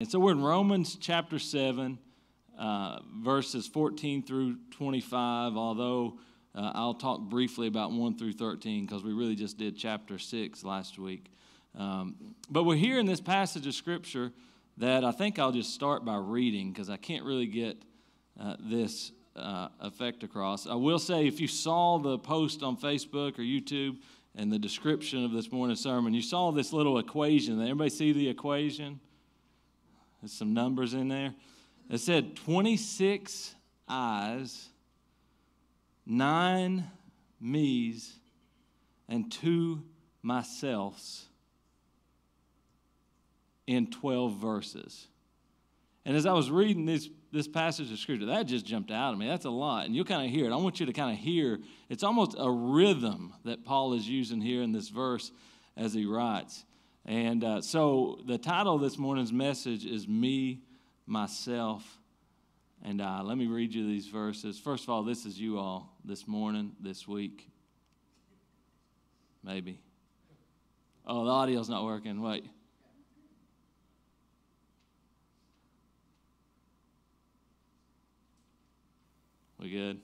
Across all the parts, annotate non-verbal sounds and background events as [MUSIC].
And so we're in Romans chapter 7, uh, verses 14 through 25, although uh, I'll talk briefly about 1 through 13 because we really just did chapter 6 last week. Um, but we're here in this passage of Scripture that I think I'll just start by reading because I can't really get uh, this uh, effect across. I will say, if you saw the post on Facebook or YouTube and the description of this morning's sermon, you saw this little equation. Did Everybody see the equation? There's some numbers in there. It said 26 I's, nine me's, and two myselfs in 12 verses. And as I was reading this, this passage of scripture, that just jumped out at me. That's a lot. And you'll kind of hear it. I want you to kind of hear it's almost a rhythm that Paul is using here in this verse as he writes. And uh, so the title of this morning's message is Me, Myself, and I. Let me read you these verses. First of all, this is you all this morning, this week. Maybe. Oh, the audio's not working. Wait. We good?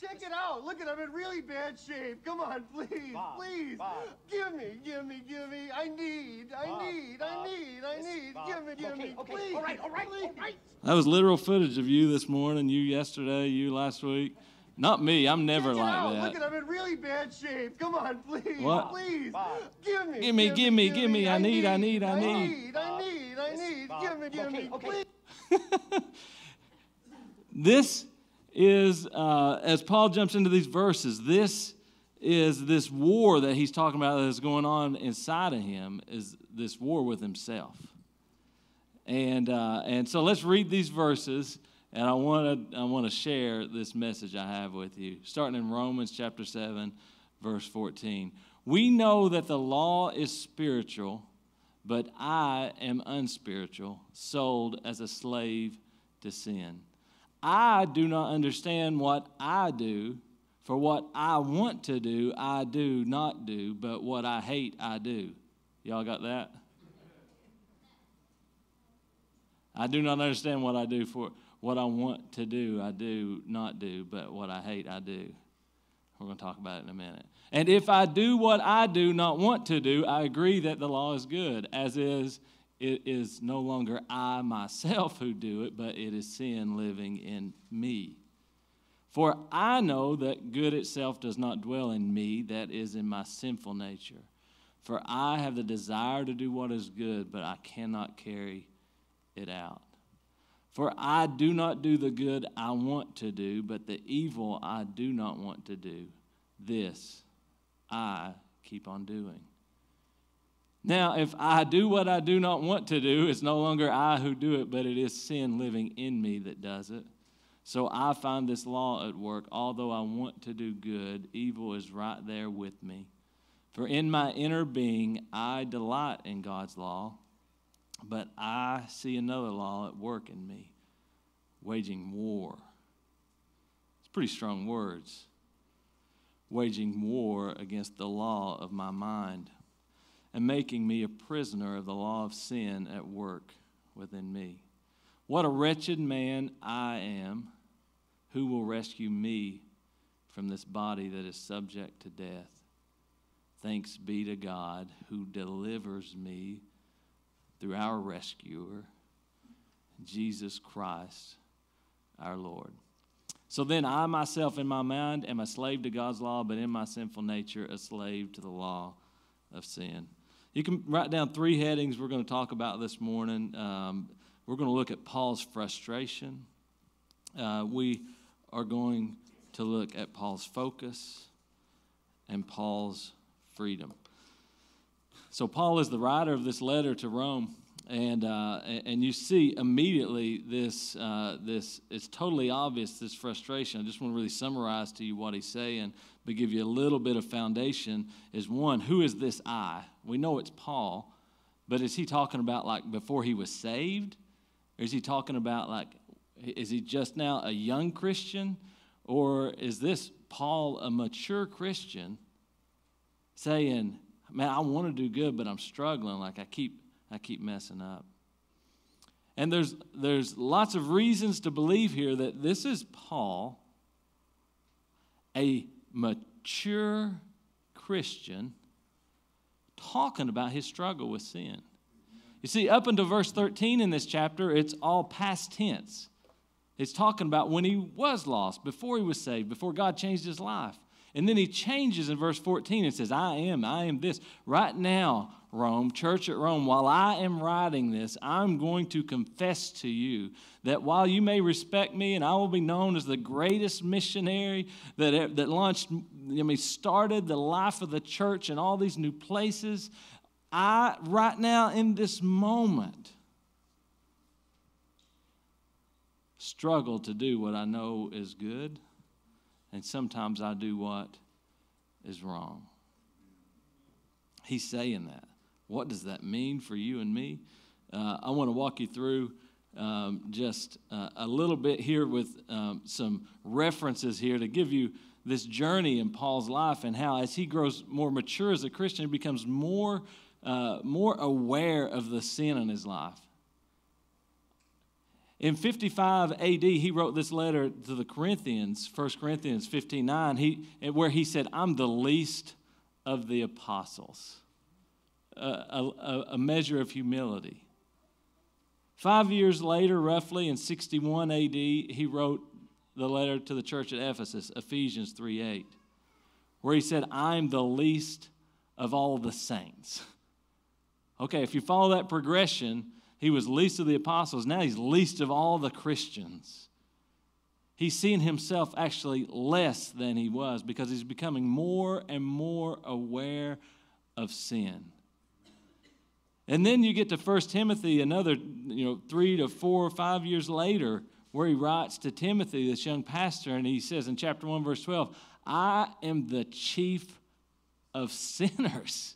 Check it out. Look at I'm in really bad shape. Come on, please, Bob, please. Bob. Give me, give me, give me. I need, I Bob, need, Bob. I need, I need. Bob. Give me, give Okay, me, okay, please. all right, all right, please. all right. That was literal footage of you this morning, you yesterday, you last week. Not me. I'm never Check it like out. that. Look at I'm in really bad shape. Come on, please, What? please. Bob. Give me, Give me, give me, give me. I need, I need, I I need. need, I need, I need. Give me, give me, please. [LAUGHS] This is, uh, as Paul jumps into these verses, this is this war that he's talking about that is going on inside of him, is this war with himself. And, uh, and so let's read these verses, and I want to I wanna share this message I have with you, starting in Romans chapter 7, verse 14. We know that the law is spiritual, but I am unspiritual, sold as a slave to sin. I do not understand what I do, for what I want to do, I do not do, but what I hate, I do. Y'all got that? I do not understand what I do for what I want to do, I do not do, but what I hate, I do. We're going to talk about it in a minute. And if I do what I do not want to do, I agree that the law is good, as is it is no longer I myself who do it, but it is sin living in me. For I know that good itself does not dwell in me, that is in my sinful nature. For I have the desire to do what is good, but I cannot carry it out. For I do not do the good I want to do, but the evil I do not want to do, this I keep on doing. Now, if I do what I do not want to do, it's no longer I who do it, but it is sin living in me that does it. So I find this law at work. Although I want to do good, evil is right there with me. For in my inner being, I delight in God's law, but I see another law at work in me, waging war. It's pretty strong words. Waging war against the law of my mind and making me a prisoner of the law of sin at work within me. What a wretched man I am. Who will rescue me from this body that is subject to death? Thanks be to God who delivers me through our rescuer, Jesus Christ our Lord. So then, I myself in my mind am a slave to God's law, but in my sinful nature, a slave to the law of sin. You can write down three headings we're going to talk about this morning. Um, we're going to look at Paul's frustration. Uh, we are going to look at Paul's focus and Paul's freedom. So, Paul is the writer of this letter to Rome. And, uh, and you see immediately this, uh, this, it's totally obvious, this frustration. I just want to really summarize to you what he's saying, but give you a little bit of foundation. Is one, who is this I? We know it's Paul, but is he talking about like before he was saved? Or is he talking about like, is he just now a young Christian? Or is this Paul a mature Christian saying, man, I want to do good, but I'm struggling. Like I keep I keep messing up. And there's, there's lots of reasons to believe here that this is Paul, a mature Christian, talking about his struggle with sin. You see, up until verse 13 in this chapter, it's all past tense. It's talking about when he was lost, before he was saved, before God changed his life. And then he changes in verse 14 and says, I am, I am this. Right now, Rome, church at Rome, while I am writing this, I'm going to confess to you that while you may respect me and I will be known as the greatest missionary that, that launched, I mean, started the life of the church in all these new places, I, right now in this moment, struggle to do what I know is good, and sometimes I do what is wrong. He's saying that. What does that mean for you and me? Uh, I want to walk you through um, just uh, a little bit here with um, some references here to give you this journey in Paul's life and how, as he grows more mature as a Christian, he becomes more, uh, more aware of the sin in his life. In 55 AD, he wrote this letter to the Corinthians, 1 Corinthians 15 9, he, where he said, I'm the least of the apostles a, a, a measure of humility. Five years later, roughly in 61 AD, he wrote the letter to the church at Ephesus, Ephesians 3 8, where he said, I'm the least of all the saints. Okay, if you follow that progression, he was least of the apostles. Now he's least of all the Christians. He's seeing himself actually less than he was because he's becoming more and more aware of sin. And then you get to 1 Timothy, another, you know, three to four or five years later, where he writes to Timothy, this young pastor, and he says in chapter 1, verse 12, I am the chief of sinners.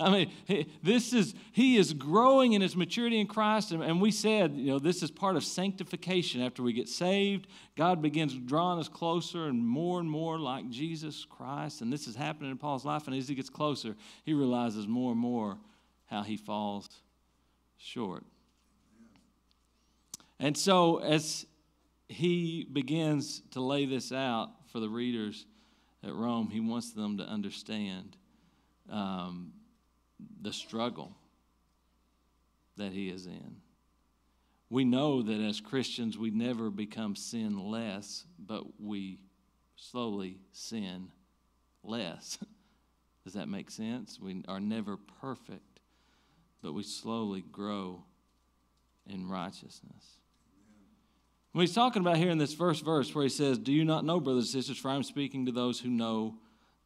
I mean, this is, he is growing in his maturity in Christ. And, we said, you know, this is part of sanctification. After we get saved, God begins drawing us closer and more and more like Jesus Christ. And this is happening in Paul's life. And as he gets closer, he realizes more and more how he falls short. And so, as he begins to lay this out for the readers at Rome, he wants them to understand um, the struggle that he is in. We know that as Christians, we never become sinless, but we slowly sin less. [LAUGHS] Does that make sense? We are never perfect but we slowly grow in righteousness. When he's talking about here in this first verse where he says, Do you not know, brothers and sisters, for I'm speaking to those who know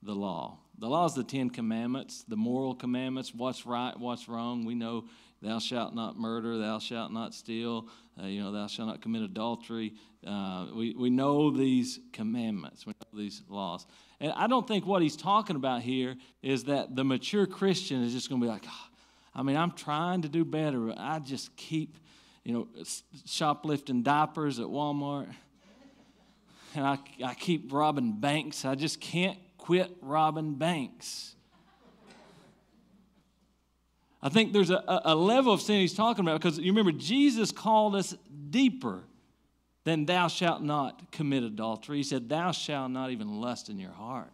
the law. The law is the Ten Commandments, the moral commandments, what's right, what's wrong. We know thou shalt not murder, thou shalt not steal, uh, you know, thou shalt not commit adultery. Uh, we, we know these commandments, we know these laws. And I don't think what he's talking about here is that the mature Christian is just going to be like, oh, I mean, I'm trying to do better. But I just keep, you know, shoplifting diapers at Walmart. And I, I keep robbing banks. I just can't quit robbing banks. I think there's a, a level of sin he's talking about because you remember, Jesus called us deeper than thou shalt not commit adultery. He said, Thou shalt not even lust in your heart.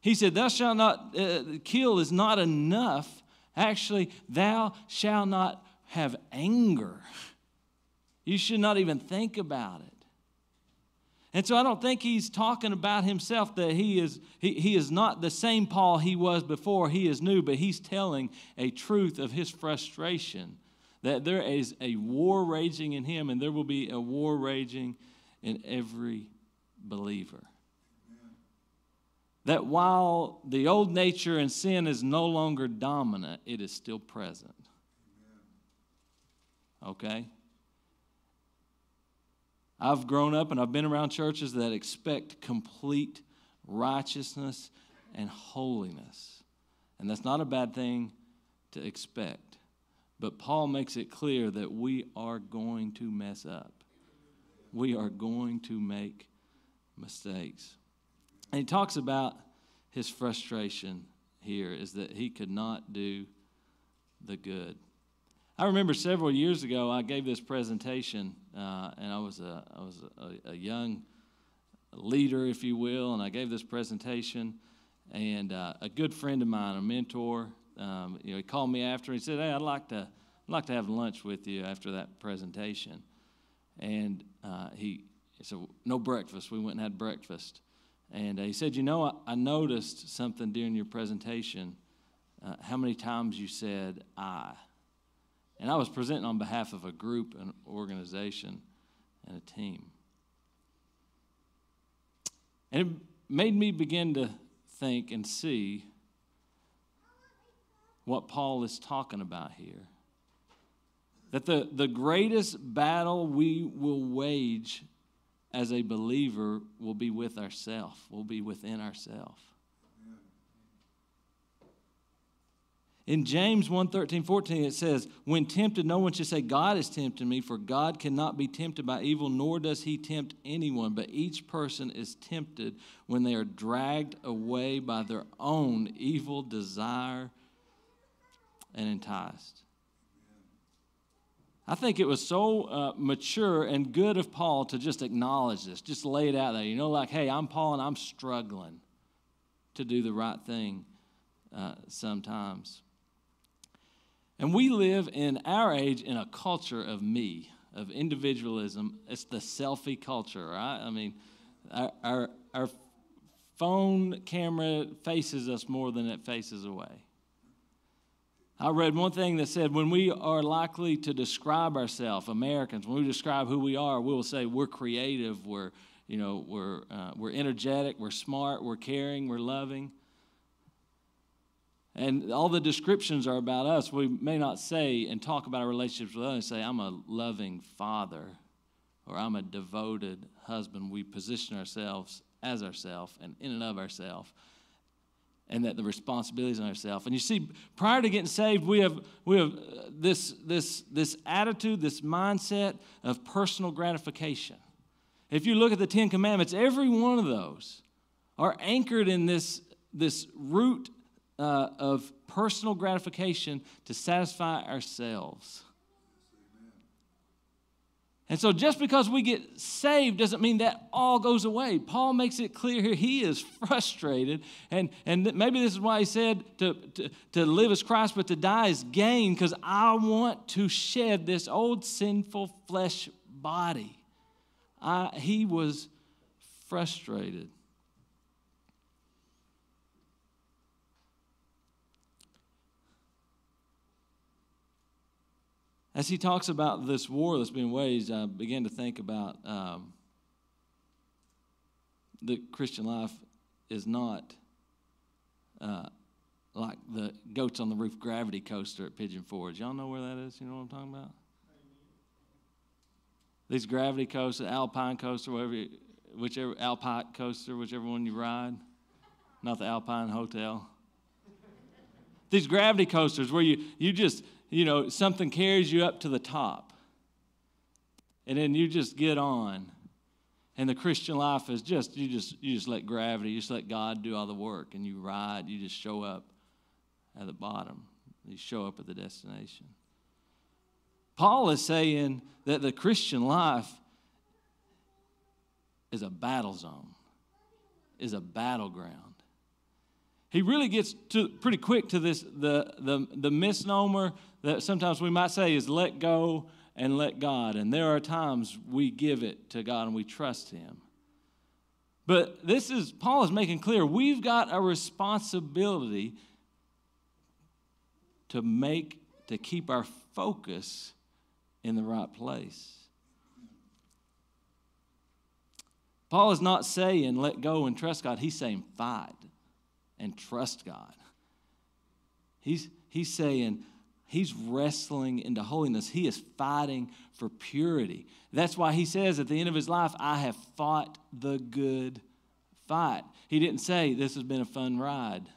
He said, Thou shalt not uh, kill is not enough. Actually, thou shalt not have anger. You should not even think about it. And so I don't think he's talking about himself that he is, he, he is not the same Paul he was before. He is new, but he's telling a truth of his frustration that there is a war raging in him and there will be a war raging in every believer that while the old nature and sin is no longer dominant, it is still present. Okay? I've grown up and I've been around churches that expect complete righteousness and holiness. And that's not a bad thing to expect. But Paul makes it clear that we are going to mess up. We are going to make mistakes. And he talks about his frustration here is that he could not do the good. I remember several years ago, I gave this presentation, uh, and I was, a, I was a, a, young leader, if you will, and I gave this presentation. And uh, a good friend of mine, a mentor, um, you know, he called me after. And he said, "Hey, I'd like to, I'd like to have lunch with you after that presentation." And uh, he, he said, "No breakfast." We went and had breakfast. And uh, he said, "You know, I, I, noticed something during your presentation. Uh, how many times you said I?" And I was presenting on behalf of a group, an organization, and a team. And it made me begin to think and see what Paul is talking about here. That the, the greatest battle we will wage as a believer will be with ourself, will be within ourselves. In James 1 13, 14, it says, When tempted, no one should say, God is tempting me, for God cannot be tempted by evil, nor does he tempt anyone. But each person is tempted when they are dragged away by their own evil desire and enticed. I think it was so uh, mature and good of Paul to just acknowledge this, just lay it out there. You know, like, hey, I'm Paul and I'm struggling to do the right thing uh, sometimes. And we live in our age in a culture of me, of individualism. It's the selfie culture, right? I mean, our, our, our phone camera faces us more than it faces away. I read one thing that said when we are likely to describe ourselves, Americans, when we describe who we are, we will say we're creative, we're, you know, we're, uh, we're energetic, we're smart, we're caring, we're loving. And all the descriptions are about us. We may not say and talk about our relationships with others, say, I'm a loving father or I'm a devoted husband. We position ourselves as ourselves and in and of ourselves. And that the responsibility is on ourselves. And you see, prior to getting saved, we have, we have uh, this, this, this attitude, this mindset of personal gratification. If you look at the Ten Commandments, every one of those are anchored in this, this root uh, of personal gratification to satisfy ourselves. And so, just because we get saved doesn't mean that all goes away. Paul makes it clear here he is [LAUGHS] frustrated. And, and maybe this is why he said to, to, to live as Christ, but to die is gain, because I want to shed this old sinful flesh body. I, he was frustrated. As he talks about this war that's been waged, I began to think about um, the Christian life is not uh, like the goats on the roof gravity coaster at Pigeon Forge. Y'all know where that is? You know what I'm talking about? These gravity coasters, Alpine coaster, whatever, whichever Alpine coaster, whichever one you ride, not the Alpine Hotel. These gravity coasters where you, you just you know, something carries you up to the top. And then you just get on. And the Christian life is just you just you just let gravity, you just let God do all the work and you ride, you just show up at the bottom. You show up at the destination. Paul is saying that the Christian life is a battle zone, is a battleground. He really gets to pretty quick to this the the, the misnomer that sometimes we might say is let go and let God. And there are times we give it to God and we trust Him. But this is, Paul is making clear, we've got a responsibility to make, to keep our focus in the right place. Paul is not saying let go and trust God. He's saying fight and trust God. He's, he's saying He's wrestling into holiness. He is fighting for purity. That's why he says at the end of his life, I have fought the good fight. He didn't say, This has been a fun ride.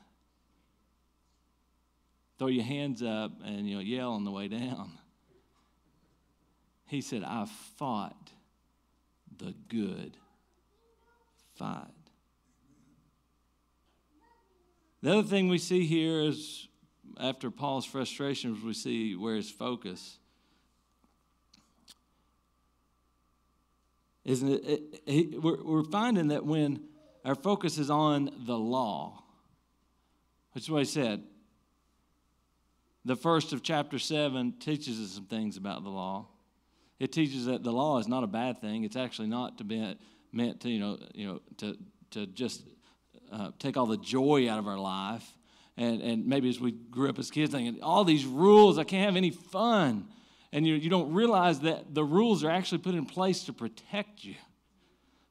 Throw your hands up and you know, yell on the way down. He said, I've fought the good fight. The other thing we see here is after Paul's frustrations, we see where his focus. It? it, it we're, we're finding that when our focus is on the law, which is what he said, the first of chapter 7 teaches us some things about the law. It teaches that the law is not a bad thing. It's actually not to be meant to, you know, you know to, to just uh, take all the joy out of our life. And, and maybe as we grew up as kids thinking, all these rules, I can't have any fun. And you, you don't realize that the rules are actually put in place to protect you.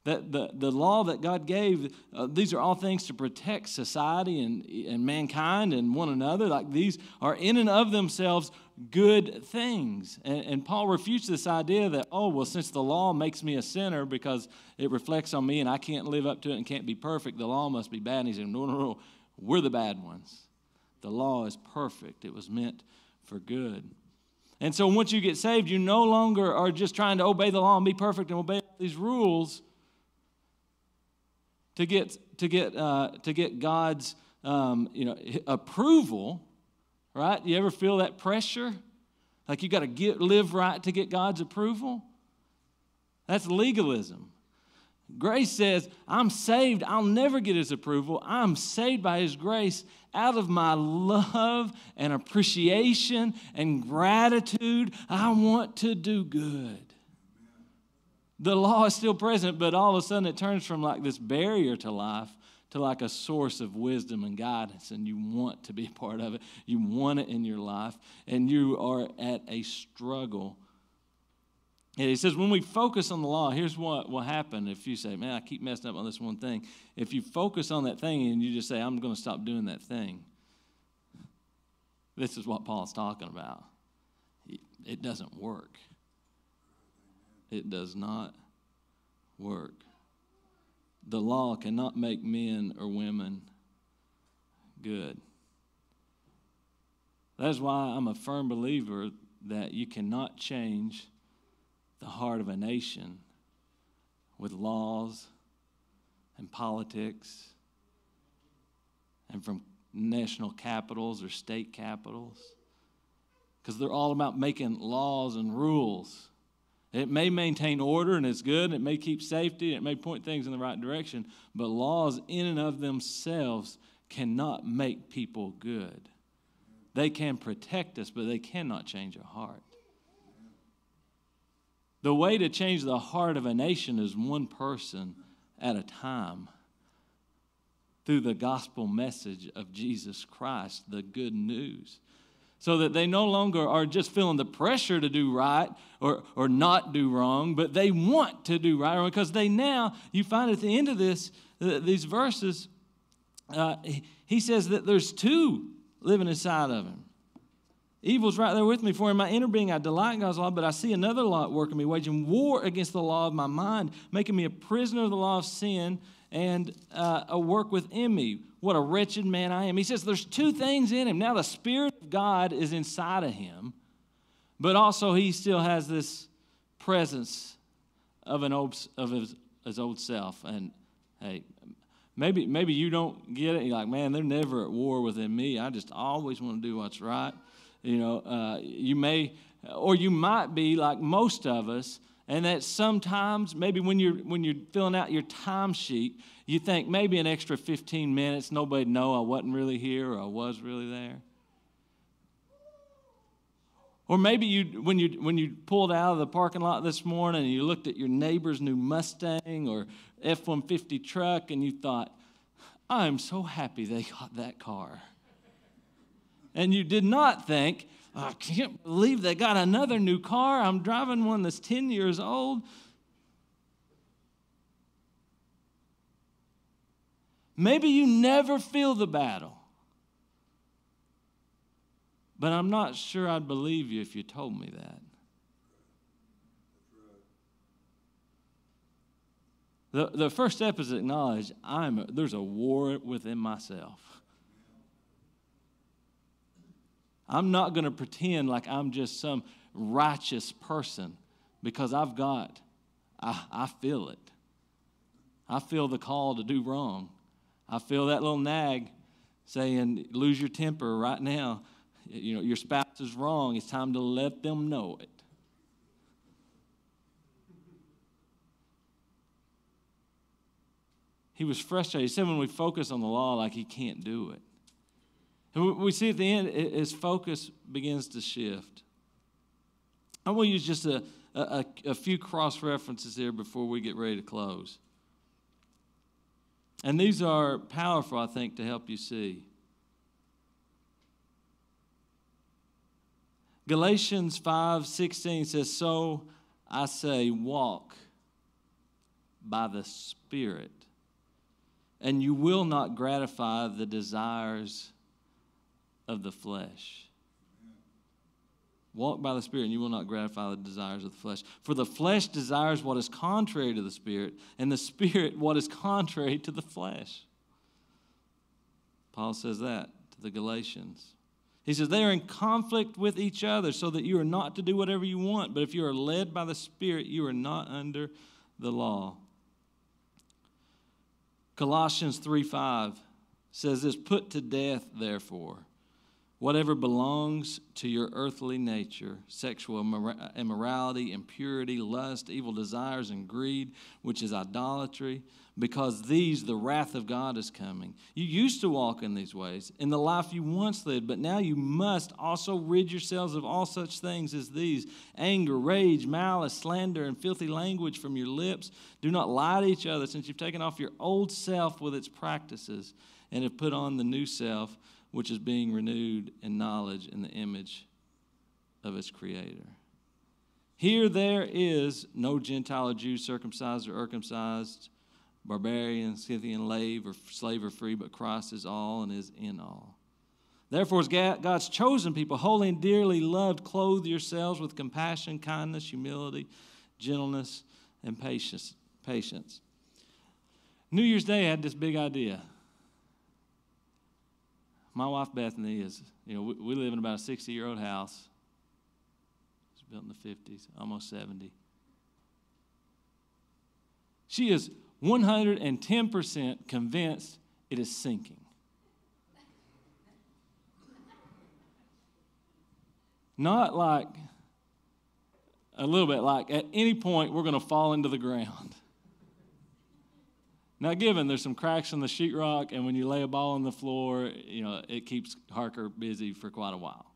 That the, the law that God gave, uh, these are all things to protect society and, and mankind and one another. Like these are in and of themselves good things. And, and Paul refutes this idea that, oh, well, since the law makes me a sinner because it reflects on me and I can't live up to it and can't be perfect, the law must be bad. And he said, no, no, no, we're the bad ones. The law is perfect, it was meant for good. And so once you get saved, you no longer are just trying to obey the law and be perfect and obey these rules to get, to get, uh, to get God's um, you know, approval right? You ever feel that pressure? Like you got to get live right to get God's approval? That's legalism. Grace says, I'm saved. I'll never get his approval. I'm saved by his grace out of my love and appreciation and gratitude. I want to do good. The law is still present, but all of a sudden it turns from like this barrier to life to like a source of wisdom and guidance, and you want to be a part of it. You want it in your life, and you are at a struggle. And he says, when we focus on the law, here's what will happen if you say, Man, I keep messing up on this one thing. If you focus on that thing and you just say, I'm going to stop doing that thing, this is what Paul's talking about. It doesn't work. It does not work the law cannot make men or women good. That's why I'm a firm believer that you cannot change the heart of a nation with laws and politics and from national capitals or state capitals because they're all about making laws and rules. It may maintain order and it's good, it may keep safety, it may point things in the right direction, but laws in and of themselves cannot make people good. They can protect us, but they cannot change a heart. The way to change the heart of a nation is one person at a time through the gospel message of Jesus Christ, the good news so that they no longer are just feeling the pressure to do right or, or not do wrong, but they want to do right because they now, you find at the end of this, uh, these verses, uh, he says that there's two living inside of him. Evil's right there with me, for in my inner being I delight in God's law, but I see another law at work in me, waging war against the law of my mind, making me a prisoner of the law of sin and uh, a work within me what a wretched man I am. He says there's two things in him. Now, the Spirit of God is inside of him, but also he still has this presence of an old, of his, his old self. And hey, maybe maybe you don't get it. You're like, man, they're never at war within me. I just always want to do what's right. You know, uh, you may, or you might be like most of us and that sometimes maybe when you're when you're filling out your timesheet you think maybe an extra 15 minutes nobody know i wasn't really here or i was really there. Or maybe you when you when you pulled out of the parking lot this morning and you looked at your neighbor's new mustang or f-150 truck and you thought i'm so happy they got that car. And you did not think I can't believe they got another new car. I'm driving one that's 10 years old. Maybe you never feel the battle. But I'm not sure I'd believe you if you told me that. The, the first step is acknowledge I'm, there's a war within myself. I'm not going to pretend like I'm just some righteous person because I've got, I, I feel it. I feel the call to do wrong. I feel that little nag saying, lose your temper right now. You know, your spouse is wrong. It's time to let them know it. He was frustrated. He said when we focus on the law, like he can't do it. We see at the end, his focus begins to shift. I want to use just a, a, a few cross references here before we get ready to close. And these are powerful, I think, to help you see. Galatians 5:16 says, "So I say, walk by the Spirit, and you will not gratify the desires of the flesh." Walk by the Spirit, and you will not gratify the desires of the flesh. For the flesh desires what is contrary to the Spirit, and the Spirit what is contrary to the flesh. Paul says that to the Galatians. He says they are in conflict with each other, so that you are not to do whatever you want. But if you are led by the Spirit, you are not under the law. Colossians 3 5 says this Put to death, therefore Whatever belongs to your earthly nature sexual immorality, impurity, lust, evil desires, and greed, which is idolatry because these the wrath of God is coming. You used to walk in these ways in the life you once lived, but now you must also rid yourselves of all such things as these anger, rage, malice, slander, and filthy language from your lips. Do not lie to each other, since you've taken off your old self with its practices and have put on the new self which is being renewed in knowledge in the image of its creator. Here there is no Gentile or Jew, circumcised or circumcised, barbarian, Scythian, slave or slave or free, but Christ is all and is in all. Therefore, as God's chosen people, holy and dearly loved, clothe yourselves with compassion, kindness, humility, gentleness, and patience. Patience. New Year's Day had this big idea my wife Bethany is, you know, we, we live in about a 60 year old house. It's built in the 50s, almost 70. She is 110% convinced it is sinking. Not like a little bit like at any point we're going to fall into the ground. Now, given there's some cracks in the sheetrock, and when you lay a ball on the floor, you know, it keeps Harker busy for quite a while.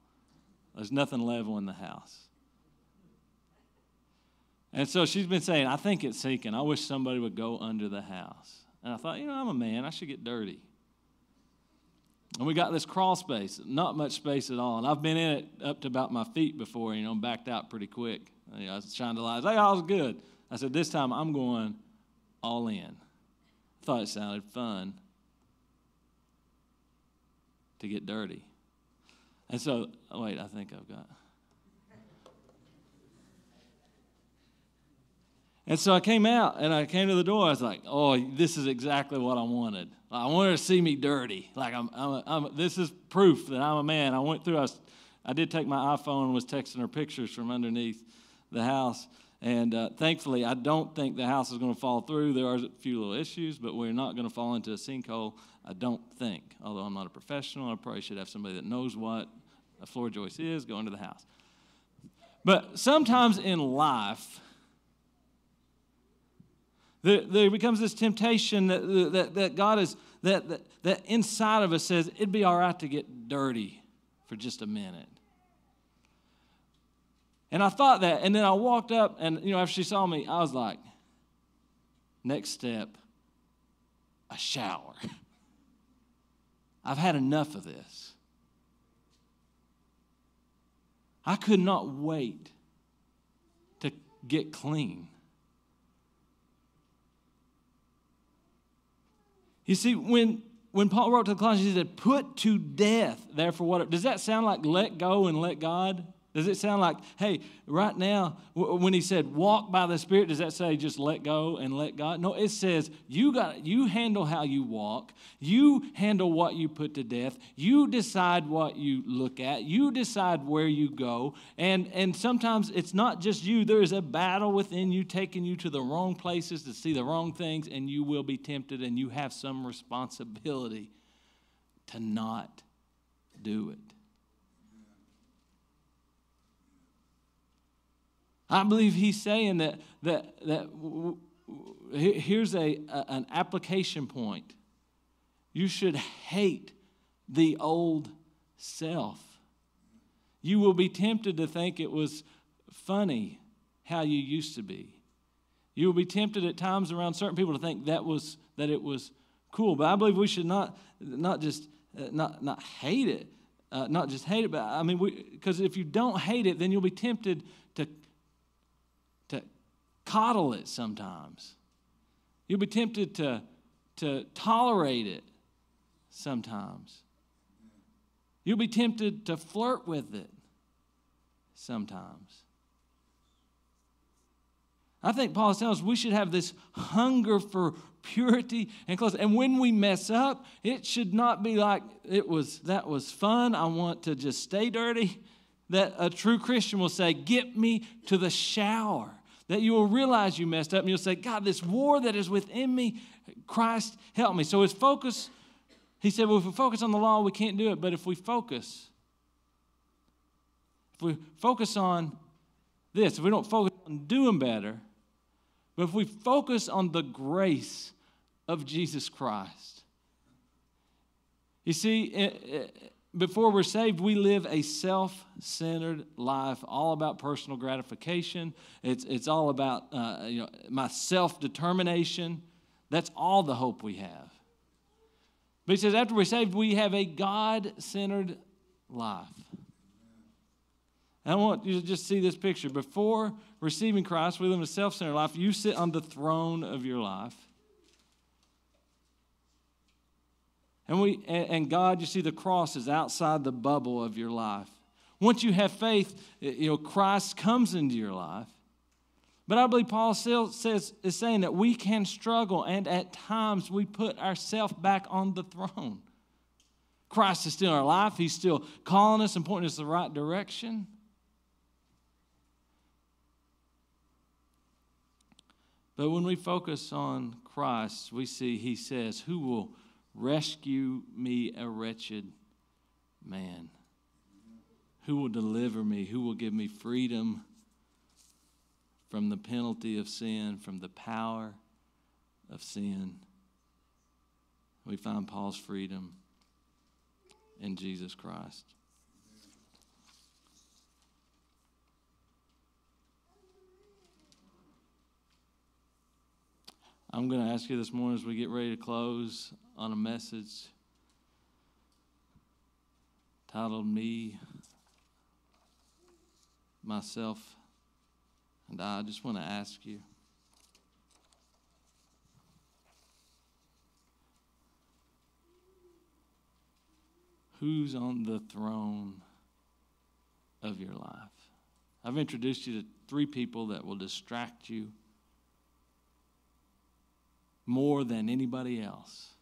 There's nothing level in the house. And so she's been saying, I think it's sinking. I wish somebody would go under the house. And I thought, you know, I'm a man. I should get dirty. And we got this crawl space, not much space at all. And I've been in it up to about my feet before, you know, backed out pretty quick. You know, I was trying to lie. Hey, I was good. I said, this time I'm going all in. Thought it sounded fun to get dirty. And so, oh, wait, I think I've got. And so I came out and I came to the door. I was like, oh, this is exactly what I wanted. I wanted to see me dirty. Like, I'm, I'm, I'm this is proof that I'm a man. I went through, I, was, I did take my iPhone and was texting her pictures from underneath the house. And uh, thankfully, I don't think the house is going to fall through. There are a few little issues, but we're not going to fall into a sinkhole, I don't think. Although I'm not a professional, I probably should have somebody that knows what a floor joist is go into the house. But sometimes in life, there, there becomes this temptation that, that, that God is, that, that, that inside of us says, it'd be all right to get dirty for just a minute. And I thought that, and then I walked up, and you know, after she saw me, I was like, next step, a shower. [LAUGHS] I've had enough of this. I could not wait to get clean. You see, when, when Paul wrote to the Colossians, he said, Put to death, therefore, what? Does that sound like let go and let God? Does it sound like, hey, right now, when he said walk by the Spirit, does that say just let go and let God? No, it says you got you handle how you walk, you handle what you put to death, you decide what you look at, you decide where you go, and and sometimes it's not just you. There is a battle within you taking you to the wrong places to see the wrong things, and you will be tempted, and you have some responsibility to not do it. I believe he's saying that, that, that w- w- here's a, a, an application point. You should hate the old self. You will be tempted to think it was funny how you used to be. You will be tempted at times around certain people to think that was that it was cool. But I believe we should not not just uh, not not hate it, uh, not just hate it, but I mean, because if you don't hate it, then you'll be tempted coddle it sometimes. You'll be tempted to to tolerate it sometimes. You'll be tempted to flirt with it sometimes. I think Paul is telling us we should have this hunger for purity and close. And when we mess up, it should not be like it was that was fun. I want to just stay dirty. That a true Christian will say, Get me to the shower. That you will realize you messed up and you'll say, God, this war that is within me, Christ, help me. So his focus, he said, Well, if we focus on the law, we can't do it. But if we focus, if we focus on this, if we don't focus on doing better, but if we focus on the grace of Jesus Christ, you see, before we're saved, we live a self centered life, all about personal gratification. It's, it's all about uh, you know, my self determination. That's all the hope we have. But he says, after we're saved, we have a God centered life. And I want you to just see this picture. Before receiving Christ, we live a self centered life. You sit on the throne of your life. And, we, and God, you see, the cross is outside the bubble of your life. Once you have faith, you know, Christ comes into your life. But I believe Paul still says, is saying that we can struggle, and at times we put ourselves back on the throne. Christ is still in our life. He's still calling us and pointing us the right direction. But when we focus on Christ, we see he says, Who will rescue me, a wretched man? Who will deliver me? Who will give me freedom from the penalty of sin, from the power of sin? We find Paul's freedom in Jesus Christ. I'm going to ask you this morning as we get ready to close on a message titled Me, Myself, and I. I just want to ask you. Who's on the throne of your life? I've introduced you to three people that will distract you more than anybody else.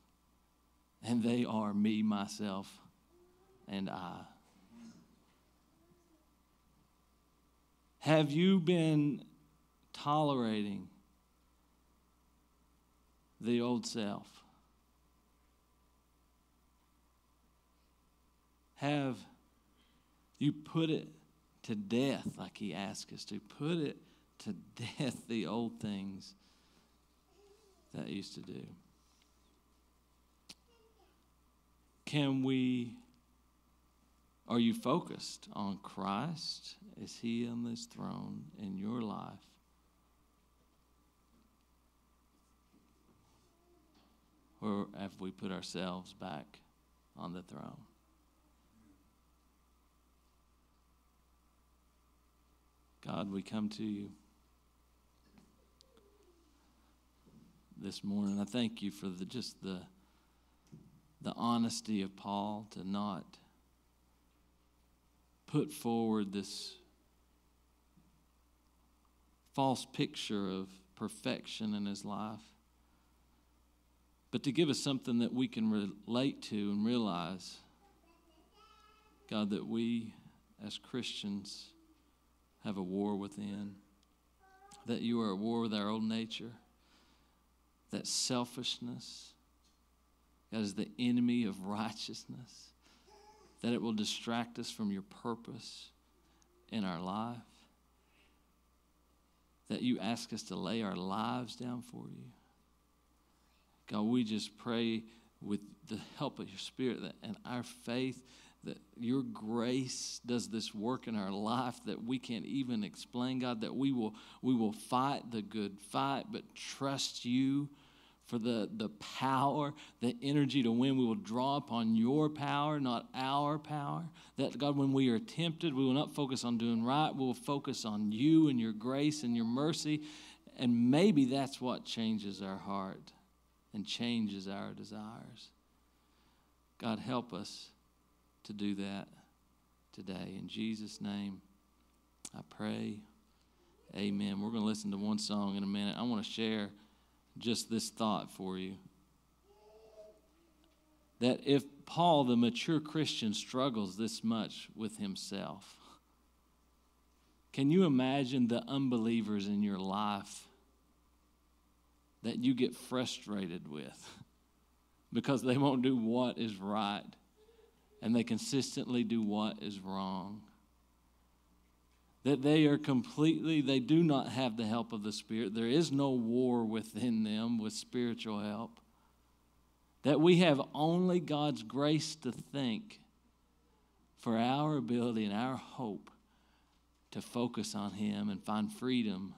And they are me, myself, and I. Have you been tolerating the old self? Have you put it to death like he asked us to? Put it to [LAUGHS] death, the old things that used to do. Can we, are you focused on Christ? Is He on this throne in your life? Or have we put ourselves back on the throne? God, we come to you. this morning. I thank you for the, just the, the honesty of Paul to not put forward this false picture of perfection in his life, but to give us something that we can relate to and realize, God, that we as Christians have a war within, that you are at war with our old nature that selfishness, is the enemy of righteousness, that it will distract us from your purpose in our life. that you ask us to lay our lives down for you. God, we just pray with the help of your Spirit that, and our faith that your grace does this work in our life that we can't even explain, God, that we will, we will fight the good fight, but trust you for the, the power, the energy to win. We will draw upon your power, not our power. That, God, when we are tempted, we will not focus on doing right. We will focus on you and your grace and your mercy. And maybe that's what changes our heart and changes our desires. God, help us to do that today. In Jesus' name, I pray. Amen. We're going to listen to one song in a minute. I want to share just this thought for you. That if Paul, the mature Christian, struggles this much with himself, can you imagine the unbelievers in your life that you get frustrated with [LAUGHS] because they won't do what is right and they consistently do what is wrong. That they are completely, they do not have the help of the Spirit. There is no war within them with spiritual help. That we have only God's grace to think for our ability and our hope to focus on Him and find freedom